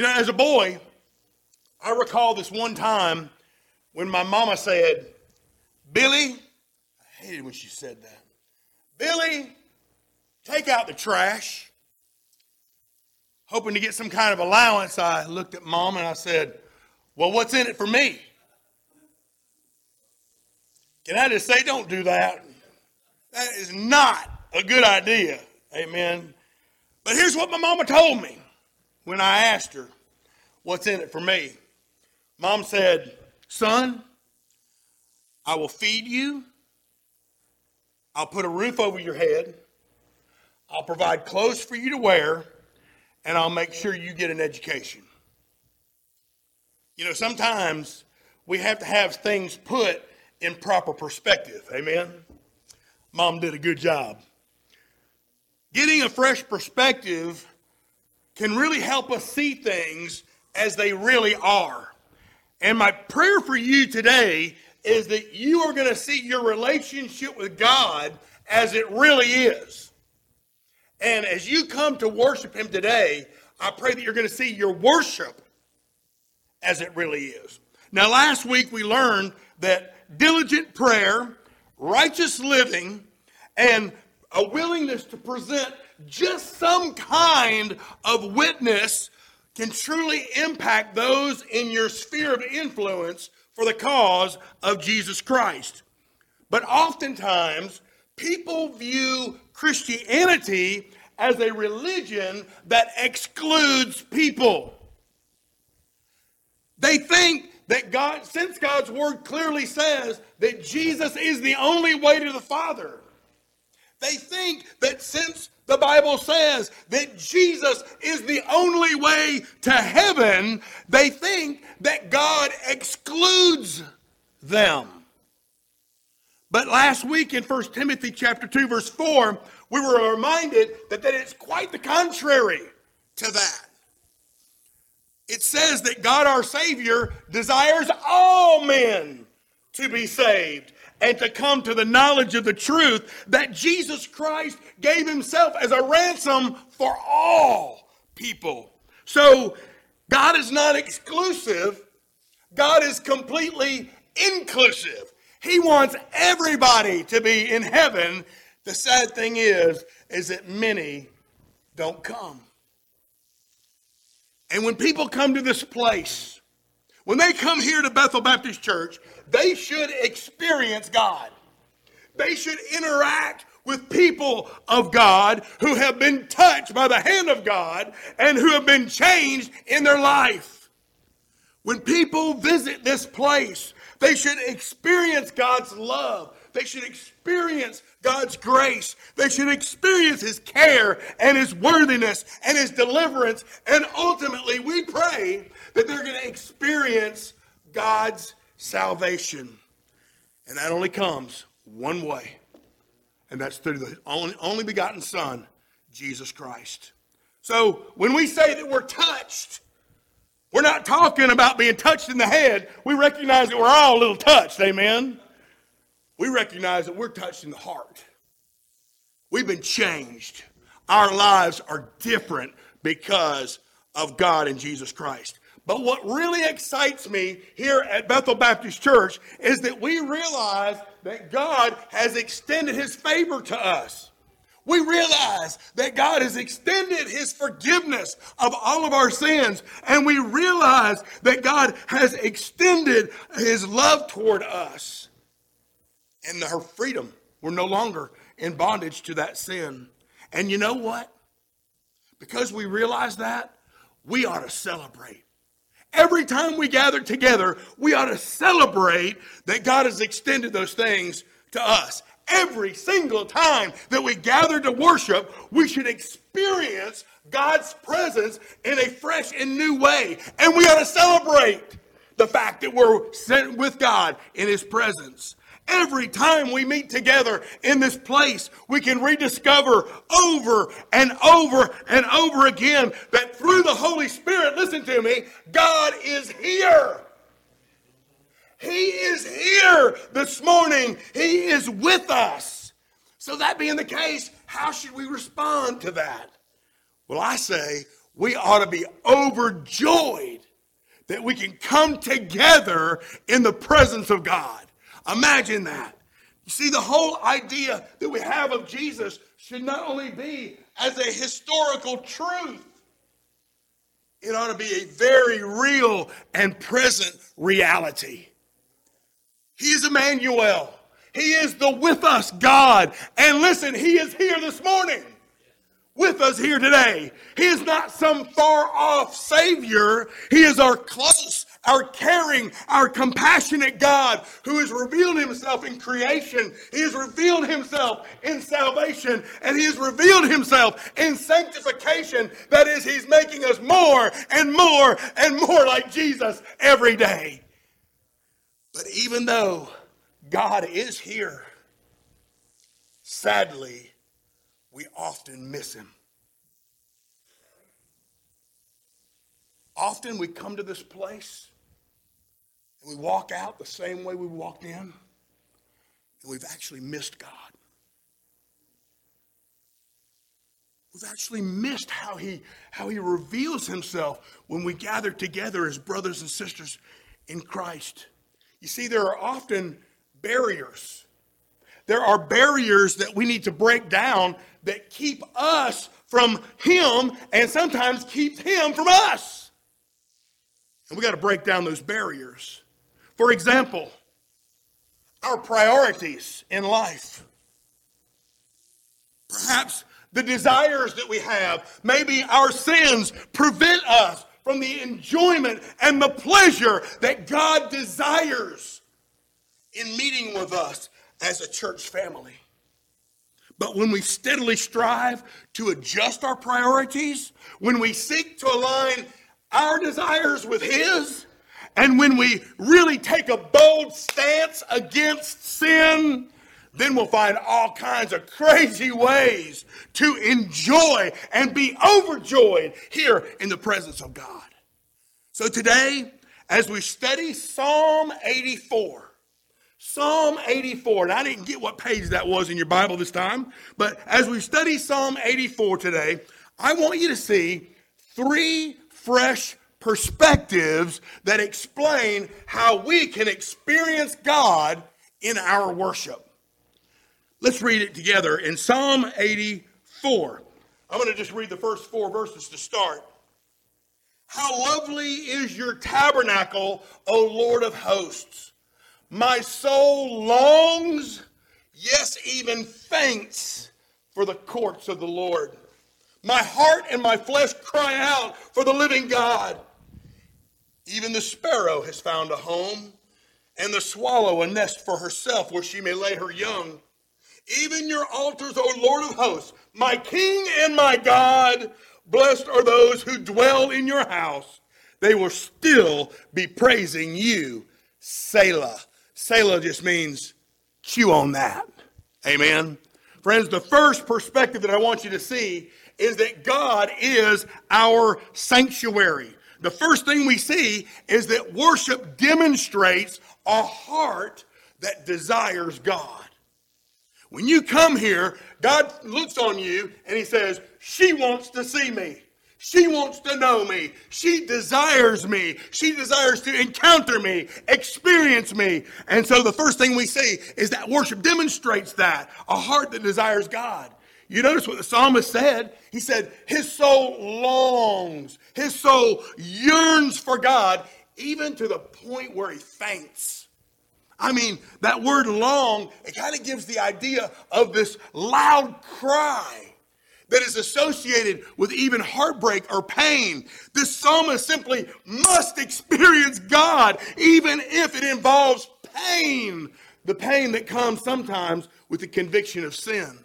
You know, as a boy, I recall this one time when my mama said, Billy, I hated when she said that. Billy, take out the trash. Hoping to get some kind of allowance, I looked at mom and I said, Well, what's in it for me? Can I just say, don't do that? That is not a good idea. Amen. But here's what my mama told me when I asked her, What's in it for me? Mom said, Son, I will feed you. I'll put a roof over your head. I'll provide clothes for you to wear. And I'll make sure you get an education. You know, sometimes we have to have things put in proper perspective. Amen. Mom did a good job. Getting a fresh perspective can really help us see things as they really are. And my prayer for you today is that you are going to see your relationship with God as it really is. And as you come to worship Him today, I pray that you're going to see your worship as it really is. Now, last week we learned that diligent prayer, righteous living, and a willingness to present just some kind of witness can truly impact those in your sphere of influence for the cause of Jesus Christ. But oftentimes, people view Christianity as a religion that excludes people. They think that God, since God's word clearly says that Jesus is the only way to the Father, they think that since the Bible says that Jesus is the only way to heaven, they think that God excludes them. But last week in 1 Timothy chapter 2 verse 4, we were reminded that, that it's quite the contrary to that. It says that God our Savior desires all men to be saved and to come to the knowledge of the truth that Jesus Christ gave himself as a ransom for all people. So God is not exclusive, God is completely inclusive. He wants everybody to be in heaven. The sad thing is is that many don't come. And when people come to this place, when they come here to Bethel Baptist Church, they should experience God. They should interact with people of God who have been touched by the hand of God and who have been changed in their life. When people visit this place, they should experience God's love. They should experience God's grace. They should experience His care and His worthiness and His deliverance. And ultimately, we pray that they're going to experience God's salvation. And that only comes one way, and that's through the only, only begotten Son, Jesus Christ. So when we say that we're touched, we're not talking about being touched in the head. We recognize that we're all a little touched, amen? We recognize that we're touched in the heart. We've been changed. Our lives are different because of God and Jesus Christ. But what really excites me here at Bethel Baptist Church is that we realize that God has extended his favor to us. We realize that God has extended his forgiveness of all of our sins. And we realize that God has extended his love toward us and her freedom. We're no longer in bondage to that sin. And you know what? Because we realize that, we ought to celebrate. Every time we gather together, we ought to celebrate that God has extended those things to us. Every single time that we gather to worship, we should experience God's presence in a fresh and new way. And we ought to celebrate the fact that we're sent with God in His presence. Every time we meet together in this place, we can rediscover over and over and over again that through the Holy Spirit, listen to me, God is here. He is here this morning. He is with us. So, that being the case, how should we respond to that? Well, I say we ought to be overjoyed that we can come together in the presence of God. Imagine that. You see, the whole idea that we have of Jesus should not only be as a historical truth, it ought to be a very real and present reality. He is Emmanuel. He is the with us God. And listen, He is here this morning with us here today. He is not some far off Savior. He is our close, our caring, our compassionate God who has revealed himself in creation. He has revealed himself in salvation and he has revealed himself in sanctification. That is, he's making us more and more and more like Jesus every day. But even though God is here, sadly, we often miss him. Often we come to this place and we walk out the same way we walked in, and we've actually missed God. We've actually missed how he, how he reveals himself when we gather together as brothers and sisters in Christ. You see, there are often barriers. There are barriers that we need to break down that keep us from him and sometimes keeps him from us. And we got to break down those barriers. For example, our priorities in life. Perhaps the desires that we have, maybe our sins prevent us from the enjoyment and the pleasure that God desires in meeting with us as a church family. But when we steadily strive to adjust our priorities, when we seek to align our desires with His, and when we really take a bold stance against sin, then we'll find all kinds of crazy ways to enjoy and be overjoyed here in the presence of God. So today, as we study Psalm 84, Psalm 84, and I didn't get what page that was in your Bible this time, but as we study Psalm 84 today, I want you to see three fresh perspectives that explain how we can experience God in our worship. Let's read it together in Psalm 84. I'm going to just read the first four verses to start. How lovely is your tabernacle, O Lord of hosts! My soul longs, yes, even faints for the courts of the Lord. My heart and my flesh cry out for the living God. Even the sparrow has found a home, and the swallow a nest for herself where she may lay her young. Even your altars, O Lord of hosts, my King and my God, blessed are those who dwell in your house. They will still be praising you. Selah. Selah just means chew on that. Amen. Friends, the first perspective that I want you to see is that God is our sanctuary. The first thing we see is that worship demonstrates a heart that desires God. When you come here, God looks on you and He says, She wants to see me. She wants to know me. She desires me. She desires to encounter me, experience me. And so the first thing we see is that worship demonstrates that a heart that desires God. You notice what the psalmist said? He said, His soul longs, his soul yearns for God, even to the point where he faints. I mean, that word long, it kind of gives the idea of this loud cry that is associated with even heartbreak or pain. This psalmist simply must experience God, even if it involves pain. The pain that comes sometimes with the conviction of sin.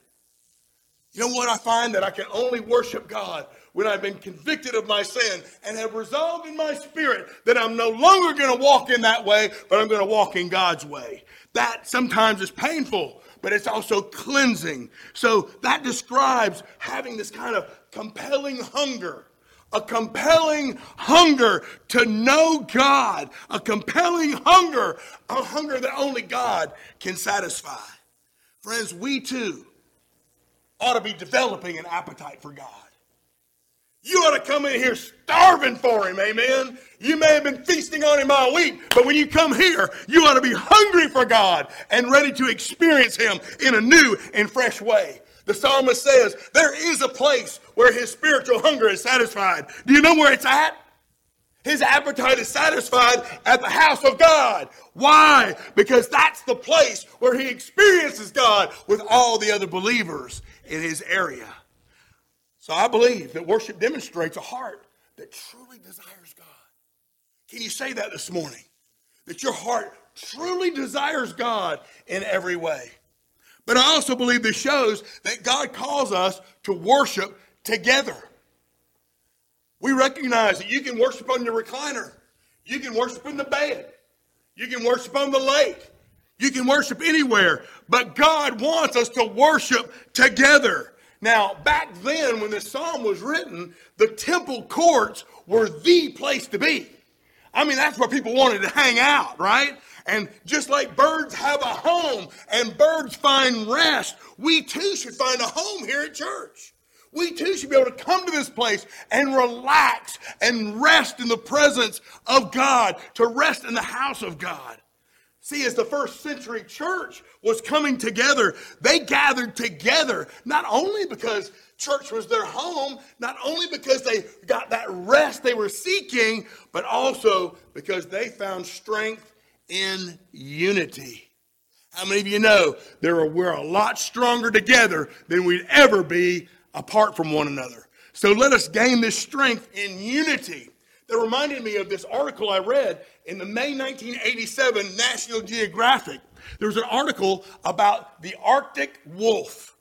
You know what I find? That I can only worship God when I've been convicted of my sin and have resolved in my spirit that I'm no longer going to walk in that way, but I'm going to walk in God's way. That sometimes is painful, but it's also cleansing. So that describes having this kind of compelling hunger. A compelling hunger to know God, a compelling hunger, a hunger that only God can satisfy. Friends, we too ought to be developing an appetite for God. You ought to come in here starving for him, amen. You may have been feasting on him all week, but when you come here, you ought to be hungry for God and ready to experience him in a new and fresh way. The psalmist says, There is a place where his spiritual hunger is satisfied. Do you know where it's at? His appetite is satisfied at the house of God. Why? Because that's the place where he experiences God with all the other believers in his area. So I believe that worship demonstrates a heart that truly desires God. Can you say that this morning? That your heart truly desires God in every way. But I also believe this shows that God calls us to worship together. We recognize that you can worship on your recliner, you can worship in the bed, you can worship on the lake, you can worship anywhere, but God wants us to worship together. Now, back then, when this psalm was written, the temple courts were the place to be. I mean, that's where people wanted to hang out, right? And just like birds have a home and birds find rest, we too should find a home here at church. We too should be able to come to this place and relax and rest in the presence of God, to rest in the house of God. See, as the first century church was coming together, they gathered together not only because church was their home, not only because they got that rest they were seeking, but also because they found strength in unity. How many of you know there are, we're a lot stronger together than we'd ever be apart from one another? So let us gain this strength in unity. That reminded me of this article I read in the May 1987 National Geographic. There was an article about the Arctic wolf.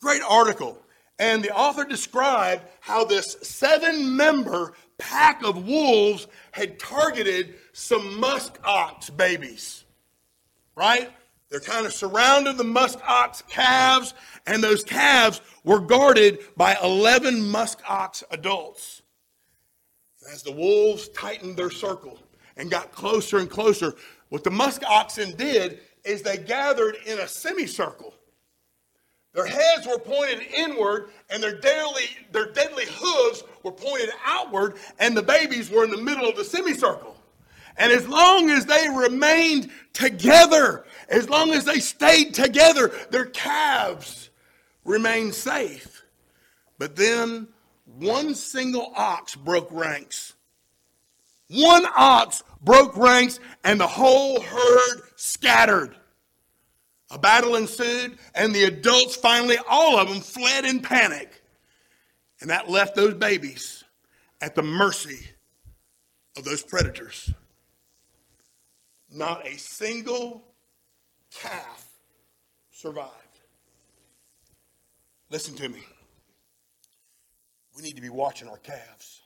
Great article. And the author described how this seven member pack of wolves had targeted some musk ox babies. Right? They're kind of surrounding the musk ox calves, and those calves were guarded by 11 musk ox adults. As the wolves tightened their circle and got closer and closer, what the musk oxen did is they gathered in a semicircle. Their heads were pointed inward, and their deadly, their deadly hooves were pointed outward, and the babies were in the middle of the semicircle. And as long as they remained together, as long as they stayed together, their calves remained safe. But then one single ox broke ranks. One ox broke ranks, and the whole herd scattered. A battle ensued, and the adults finally, all of them, fled in panic. And that left those babies at the mercy of those predators. Not a single calf survived. Listen to me. We need to be watching our calves.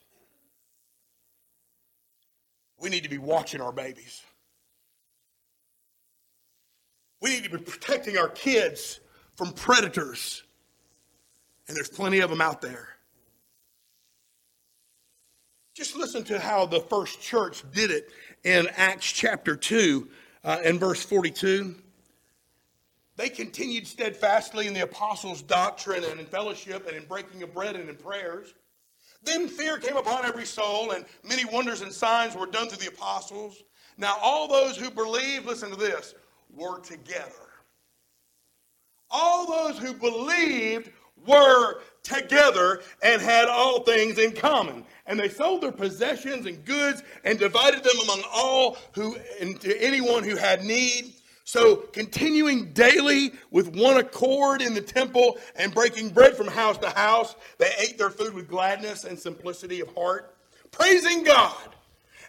We need to be watching our babies. We need to be protecting our kids from predators. And there's plenty of them out there. Just listen to how the first church did it in Acts chapter 2 uh, and verse 42. They continued steadfastly in the apostles' doctrine and in fellowship and in breaking of bread and in prayers. Then fear came upon every soul, and many wonders and signs were done through the apostles. Now, all those who believed, listen to this, were together. All those who believed were together and had all things in common. And they sold their possessions and goods and divided them among all who and to anyone who had need. So, continuing daily with one accord in the temple and breaking bread from house to house, they ate their food with gladness and simplicity of heart, praising God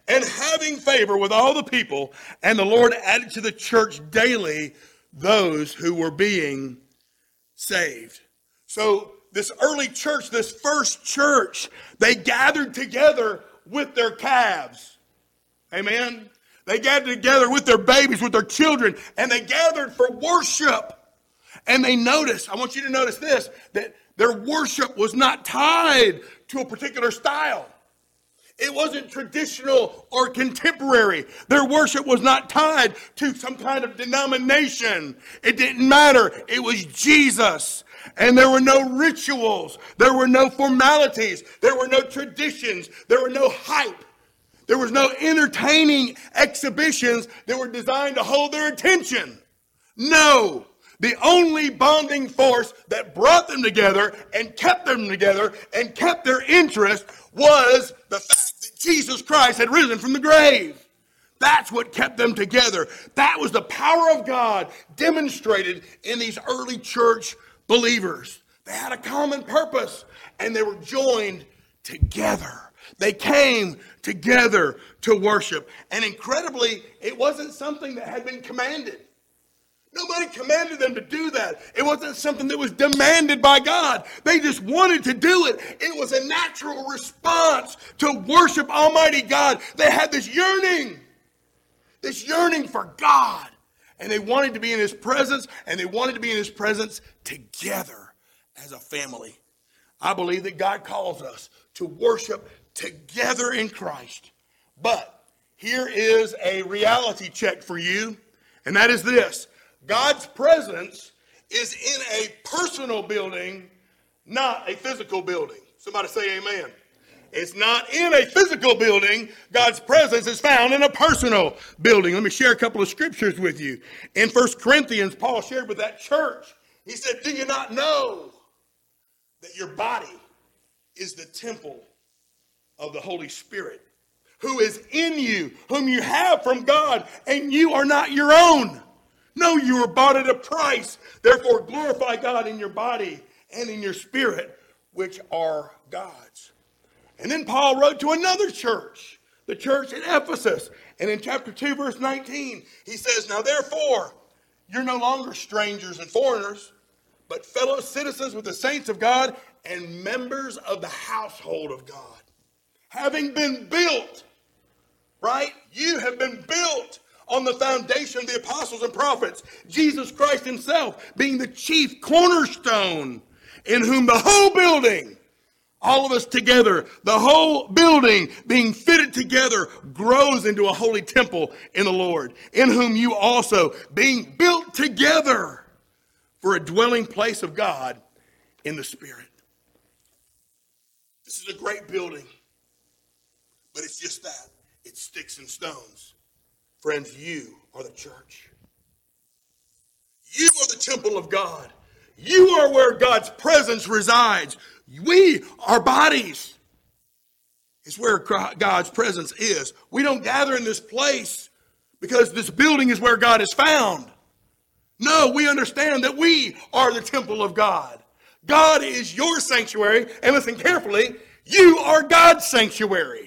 and having favor with all the people. And the Lord added to the church daily those who were being saved. So, this early church, this first church, they gathered together with their calves. Amen. They gathered together with their babies, with their children, and they gathered for worship. And they noticed, I want you to notice this, that their worship was not tied to a particular style. It wasn't traditional or contemporary. Their worship was not tied to some kind of denomination. It didn't matter. It was Jesus. And there were no rituals. There were no formalities. There were no traditions. There were no hype. There was no entertaining exhibitions that were designed to hold their attention. No. The only bonding force that brought them together and kept them together and kept their interest was the fact that Jesus Christ had risen from the grave. That's what kept them together. That was the power of God demonstrated in these early church believers. They had a common purpose and they were joined together. They came together to worship. And incredibly, it wasn't something that had been commanded. Nobody commanded them to do that. It wasn't something that was demanded by God. They just wanted to do it. It was a natural response to worship Almighty God. They had this yearning, this yearning for God. And they wanted to be in His presence, and they wanted to be in His presence together as a family. I believe that God calls us to worship together in Christ. But here is a reality check for you, and that is this God's presence is in a personal building, not a physical building. Somebody say amen. It's not in a physical building. God's presence is found in a personal building. Let me share a couple of scriptures with you. In First Corinthians, Paul shared with that church, he said, Do you not know that your body is the temple of the Holy Spirit, who is in you, whom you have from God, and you are not your own? No, you were bought at a price. Therefore, glorify God in your body and in your spirit, which are God's. And then Paul wrote to another church, the church at Ephesus. And in chapter 2, verse 19, he says, Now therefore, you're no longer strangers and foreigners, but fellow citizens with the saints of God and members of the household of God. Having been built, right? You have been built on the foundation of the apostles and prophets, Jesus Christ himself being the chief cornerstone, in whom the whole building, all of us together, the whole building being fitted together grows into a holy temple in the Lord, in whom you also, being built together for a dwelling place of God in the Spirit. This is a great building, but it's just that it's sticks and stones. Friends, you are the church. You are the temple of God. You are where God's presence resides. We, our bodies, is where God's presence is. We don't gather in this place because this building is where God is found. No, we understand that we are the temple of God. God is your sanctuary, and listen carefully, you are God's sanctuary.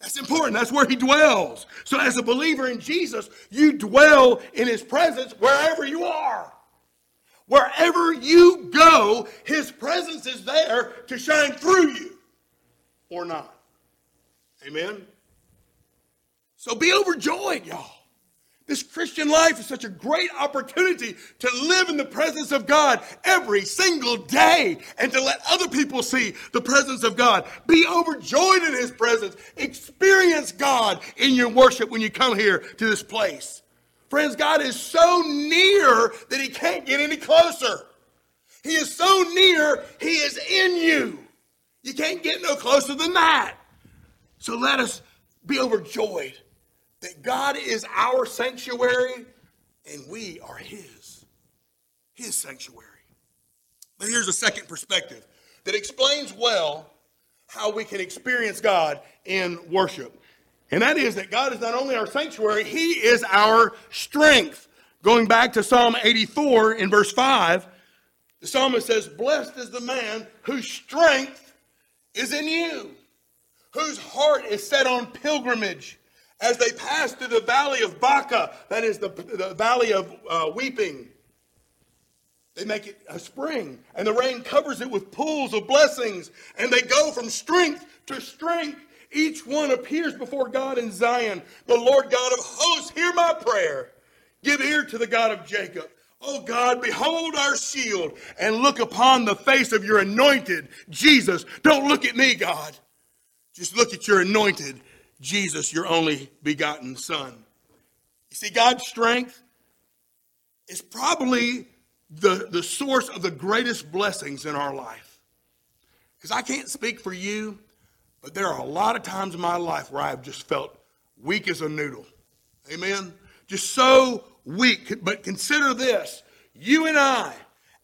That's important. That's where he dwells. So, as a believer in Jesus, you dwell in his presence wherever you are. Wherever you go, his presence is there to shine through you or not. Amen? So be overjoyed, y'all. This Christian life is such a great opportunity to live in the presence of God every single day and to let other people see the presence of God. Be overjoyed in His presence. Experience God in your worship when you come here to this place. Friends, God is so near that He can't get any closer. He is so near, He is in you. You can't get no closer than that. So let us be overjoyed that God is our sanctuary and we are His, His sanctuary. But here's a second perspective that explains well how we can experience God in worship. And that is that God is not only our sanctuary, He is our strength. Going back to Psalm 84 in verse 5, the psalmist says, Blessed is the man whose strength is in you, whose heart is set on pilgrimage as they pass through the valley of Baca, that is the, the valley of uh, weeping, they make it a spring, and the rain covers it with pools of blessings, and they go from strength to strength. Each one appears before God in Zion. The Lord God of hosts, hear my prayer. Give ear to the God of Jacob. Oh God, behold our shield and look upon the face of your anointed Jesus. Don't look at me, God. Just look at your anointed Jesus, your only begotten Son. You see, God's strength is probably the, the source of the greatest blessings in our life. Because I can't speak for you, but there are a lot of times in my life where I've just felt weak as a noodle. Amen? Just so weak. But consider this you and I,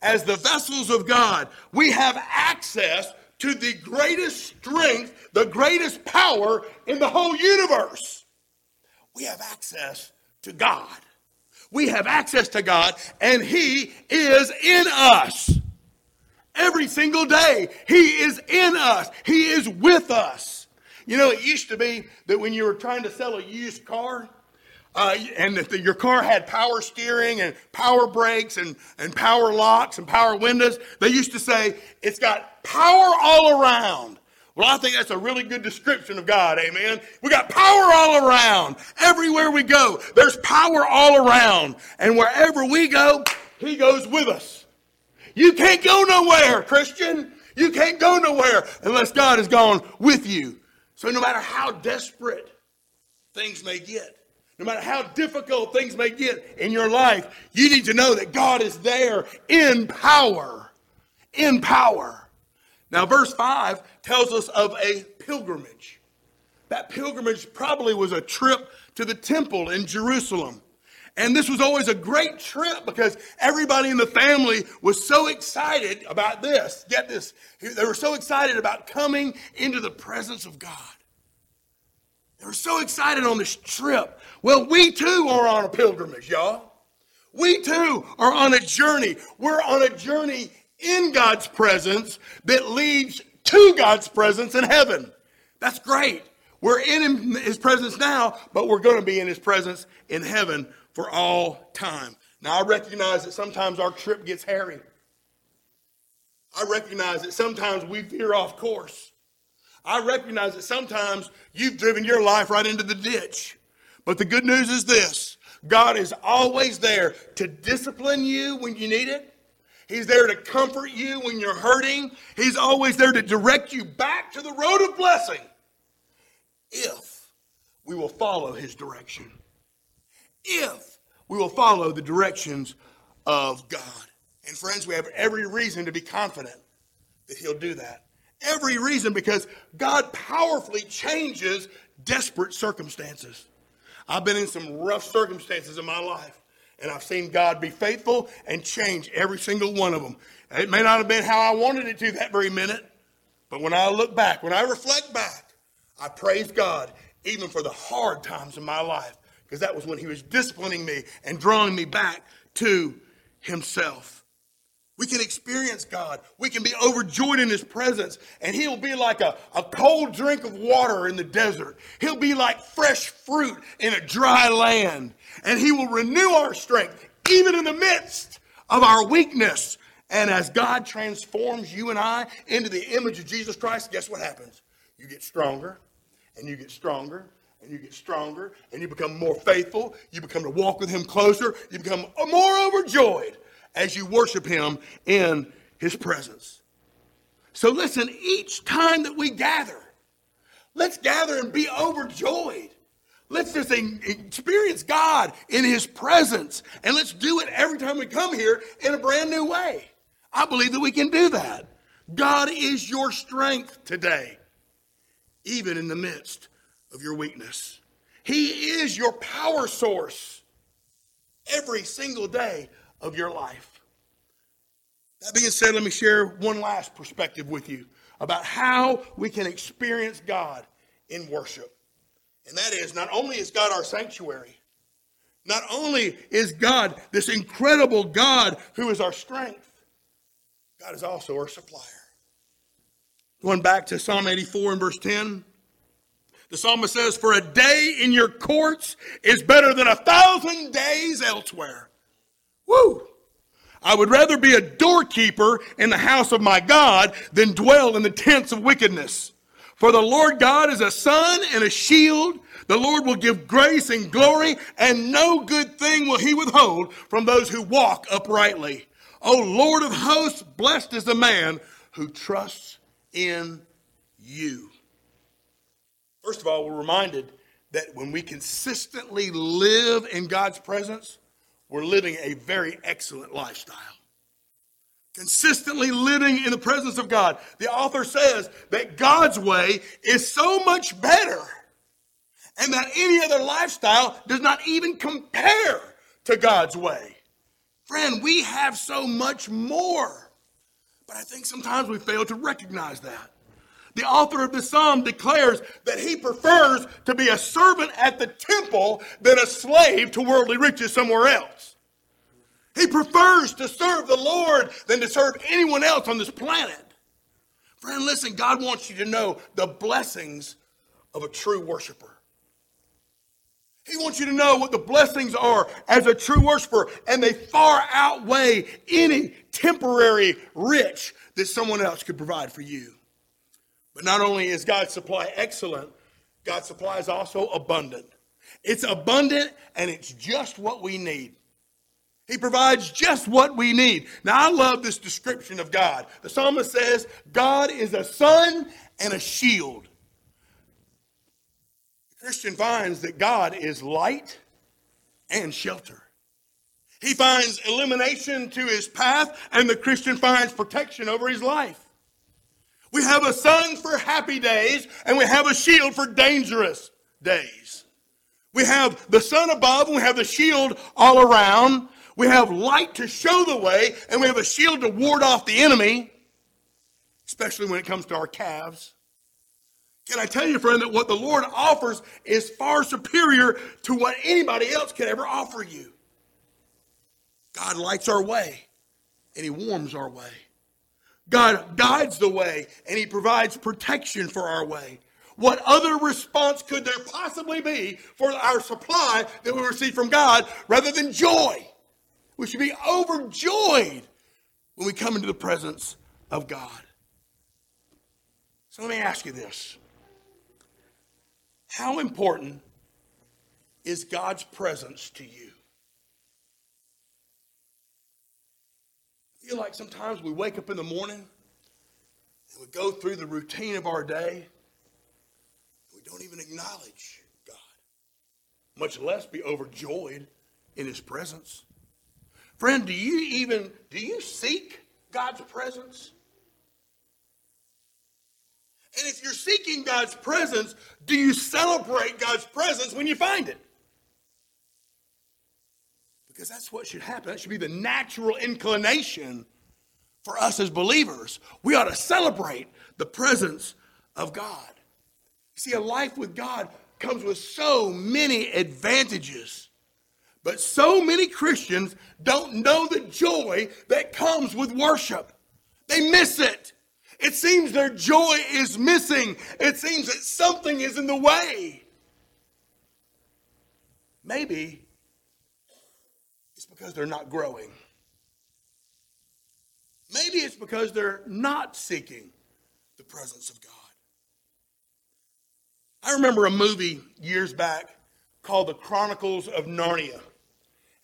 as the vessels of God, we have access to the greatest strength, the greatest power in the whole universe. We have access to God. We have access to God, and He is in us. Every single day, He is in us. He is with us. You know, it used to be that when you were trying to sell a used car, uh, and if the, your car had power steering and power brakes and, and power locks and power windows, they used to say, it's got power all around. Well, I think that's a really good description of God, amen. We got power all around. Everywhere we go, there's power all around. And wherever we go, He goes with us. You can't go nowhere, Christian. You can't go nowhere unless God has gone with you. So no matter how desperate things may get, no matter how difficult things may get in your life, you need to know that God is there in power. In power. Now, verse 5 tells us of a pilgrimage. That pilgrimage probably was a trip to the temple in Jerusalem. And this was always a great trip because everybody in the family was so excited about this. Get this. They were so excited about coming into the presence of God. They were so excited on this trip. Well, we too are on a pilgrimage, y'all. We too are on a journey. We're on a journey in God's presence that leads to God's presence in heaven. That's great. We're in his presence now, but we're going to be in his presence in heaven for all time. Now, I recognize that sometimes our trip gets hairy. I recognize that sometimes we veer off course. I recognize that sometimes you've driven your life right into the ditch. But the good news is this God is always there to discipline you when you need it. He's there to comfort you when you're hurting. He's always there to direct you back to the road of blessing if we will follow his direction. If we will follow the directions of God. And friends, we have every reason to be confident that he'll do that. Every reason because God powerfully changes desperate circumstances. I've been in some rough circumstances in my life. And I've seen God be faithful and change every single one of them. It may not have been how I wanted it to that very minute, but when I look back, when I reflect back, I praise God even for the hard times in my life because that was when He was disciplining me and drawing me back to Himself. We can experience God. We can be overjoyed in His presence. And He'll be like a, a cold drink of water in the desert. He'll be like fresh fruit in a dry land and He will renew our strength, even in the midst of our weakness. And as God transforms you and I into the image of Jesus Christ, guess what happens? You get stronger, and you get stronger, and you get stronger, and you become more faithful. You become to walk with Him closer. You become more overjoyed as you worship Him in His presence. So listen, each time that we gather, let's gather and be overjoyed. Let's just experience God in His presence. And let's do it every time we come here in a brand new way. I believe that we can do that. God is your strength today, even in the midst of your weakness. He is your power source every single day of your life. That being said, let me share one last perspective with you about how we can experience God in worship. And that is not only is God our sanctuary, not only is God this incredible God who is our strength, God is also our supplier. Going back to Psalm 84 and verse 10, the psalmist says, For a day in your courts is better than a thousand days elsewhere. Woo! I would rather be a doorkeeper in the house of my God than dwell in the tents of wickedness. For the Lord God is a sun and a shield. The Lord will give grace and glory, and no good thing will he withhold from those who walk uprightly. O Lord of hosts, blessed is the man who trusts in you. First of all, we're reminded that when we consistently live in God's presence, we're living a very excellent lifestyle. Consistently living in the presence of God. The author says that God's way is so much better and that any other lifestyle does not even compare to God's way. Friend, we have so much more, but I think sometimes we fail to recognize that. The author of the psalm declares that he prefers to be a servant at the temple than a slave to worldly riches somewhere else. He prefers to serve the Lord than to serve anyone else on this planet. Friend, listen, God wants you to know the blessings of a true worshiper. He wants you to know what the blessings are as a true worshiper, and they far outweigh any temporary rich that someone else could provide for you. But not only is God's supply excellent, God's supply is also abundant. It's abundant and it's just what we need. He provides just what we need. Now, I love this description of God. The psalmist says, God is a sun and a shield. The Christian finds that God is light and shelter. He finds illumination to his path, and the Christian finds protection over his life. We have a sun for happy days, and we have a shield for dangerous days. We have the sun above, and we have the shield all around. We have light to show the way, and we have a shield to ward off the enemy, especially when it comes to our calves. Can I tell you, friend, that what the Lord offers is far superior to what anybody else could ever offer you? God lights our way and He warms our way. God guides the way and He provides protection for our way. What other response could there possibly be for our supply that we receive from God rather than joy? We should be overjoyed when we come into the presence of God. So let me ask you this how important is God's presence to you? Feel like sometimes we wake up in the morning and we go through the routine of our day. We don't even acknowledge God, much less be overjoyed in His presence. Friend, do you even do you seek God's presence? And if you're seeking God's presence, do you celebrate God's presence when you find it? Because that's what should happen. That should be the natural inclination for us as believers. We ought to celebrate the presence of God. You see, a life with God comes with so many advantages. But so many Christians don't know the joy that comes with worship. They miss it. It seems their joy is missing. It seems that something is in the way. Maybe because they're not growing. Maybe it's because they're not seeking the presence of God. I remember a movie years back called The Chronicles of Narnia.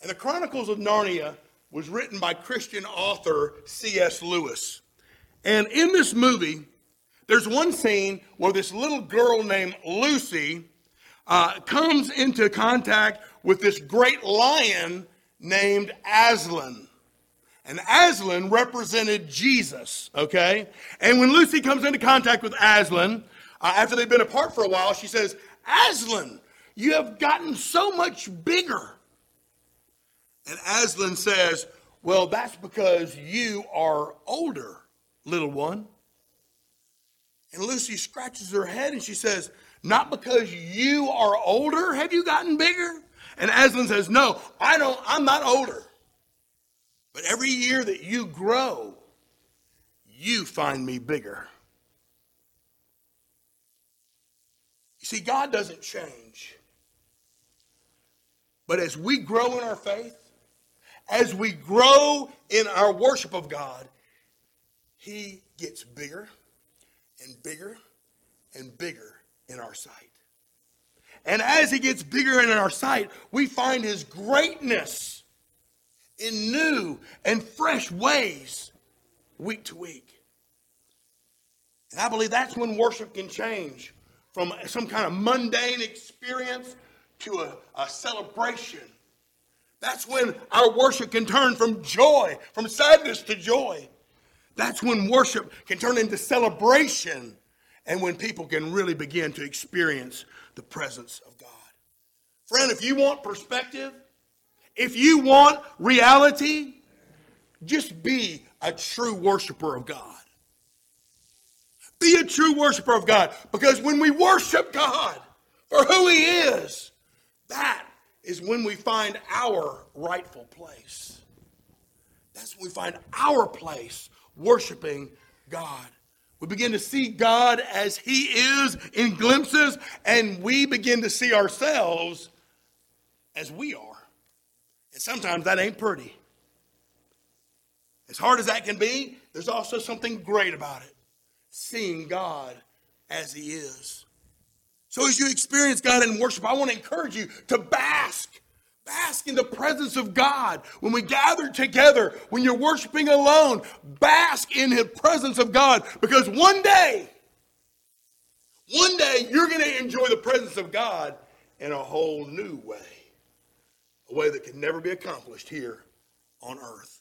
And The Chronicles of Narnia was written by Christian author C.S. Lewis. And in this movie, there's one scene where this little girl named Lucy uh, comes into contact with this great lion named Aslan. And Aslan represented Jesus, okay? And when Lucy comes into contact with Aslan, uh, after they've been apart for a while, she says, Aslan, you have gotten so much bigger. And Aslan says, Well, that's because you are older little one. And Lucy scratches her head and she says, Not because you are older have you gotten bigger? And Aslan says, No, I don't, I'm not older. But every year that you grow, you find me bigger. You see, God doesn't change. But as we grow in our faith, as we grow in our worship of God, he gets bigger and bigger and bigger in our sight. And as he gets bigger in our sight, we find his greatness in new and fresh ways week to week. And I believe that's when worship can change from some kind of mundane experience to a, a celebration. That's when our worship can turn from joy, from sadness to joy. That's when worship can turn into celebration and when people can really begin to experience the presence of God. Friend, if you want perspective, if you want reality, just be a true worshiper of God. Be a true worshiper of God because when we worship God for who He is, that is when we find our rightful place. That's when we find our place worshiping God. We begin to see God as He is in glimpses, and we begin to see ourselves as we are. And sometimes that ain't pretty. As hard as that can be, there's also something great about it seeing God as He is. So, as you experience God in worship, I want to encourage you to bask. Bask in the presence of God. When we gather together, when you're worshiping alone, bask in the presence of God because one day, one day you're going to enjoy the presence of God in a whole new way, a way that can never be accomplished here on earth.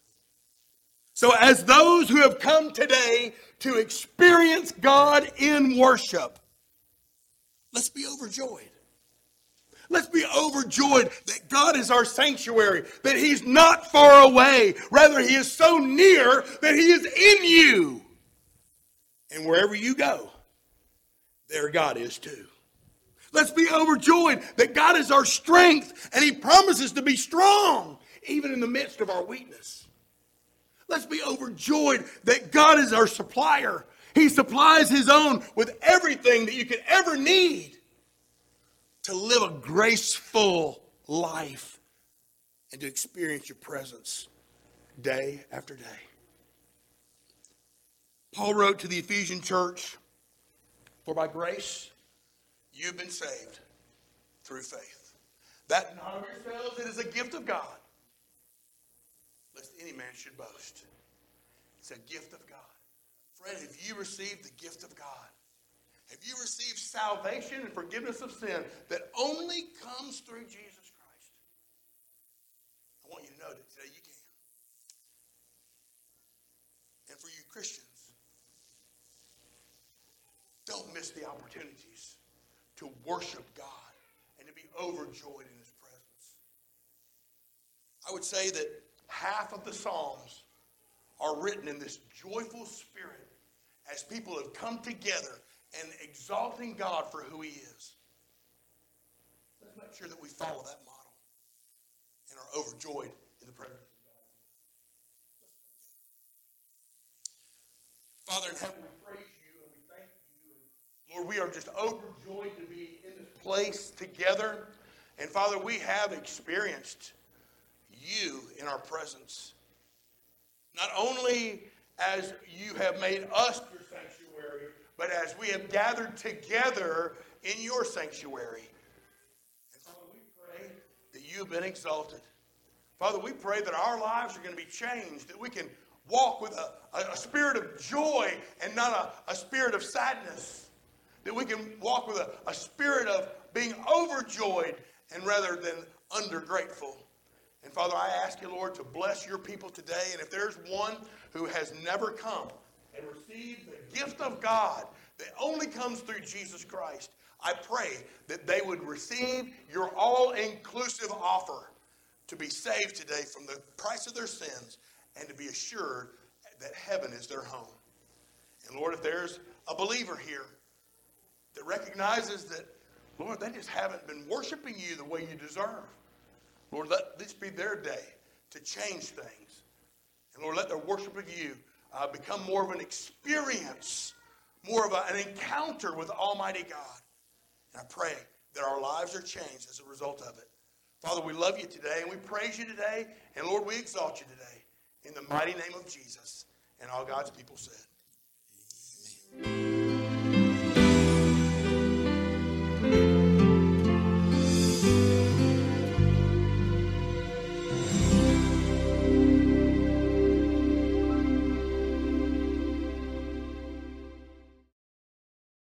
So, as those who have come today to experience God in worship, let's be overjoyed. Let's be overjoyed that God is our sanctuary, that He's not far away. Rather, He is so near that He is in you. And wherever you go, there God is too. Let's be overjoyed that God is our strength and He promises to be strong even in the midst of our weakness. Let's be overjoyed that God is our supplier. He supplies His own with everything that you could ever need to live a graceful life and to experience your presence day after day. Paul wrote to the Ephesian church, For by grace you've been saved through faith. That not of yourselves, it is a gift of God lest any man should boast. It's a gift of God. Friend, have you received the gift of God? Have you received salvation and forgiveness of sin that only comes through Jesus Christ? I want you to know that today you can. And for you Christians, don't miss the opportunities to worship God and to be overjoyed in His presence. I would say that half of the Psalms are written in this joyful spirit as people have come together and exalting God for who He is. Let's make sure that we follow that model and are overjoyed in the presence of God. Father in heaven, we praise you and we thank you. Lord, we are just overjoyed to be in this place together. And Father, we have experienced you in our presence. Not only as you have made us your but as we have gathered together in your sanctuary. And Father, we pray that you've been exalted. Father, we pray that our lives are going to be changed, that we can walk with a, a, a spirit of joy and not a, a, spirit of sadness, that we can walk with a spirit of being overjoyed and rather than undergrateful. And Father, I ask you, Lord, to bless your people today. And if there's one who has never come and receive the gift of God that only comes through Jesus Christ, I pray that they would receive your all inclusive offer to be saved today from the price of their sins and to be assured that heaven is their home. And Lord, if there's a believer here that recognizes that, Lord, they just haven't been worshiping you the way you deserve. Lord, let this be their day to change things. And Lord, let their worship of you uh, become more of an experience, more of a, an encounter with Almighty God. And I pray that our lives are changed as a result of it. Father, we love you today and we praise you today. And Lord, we exalt you today in the mighty name of Jesus. And all God's people said, Amen.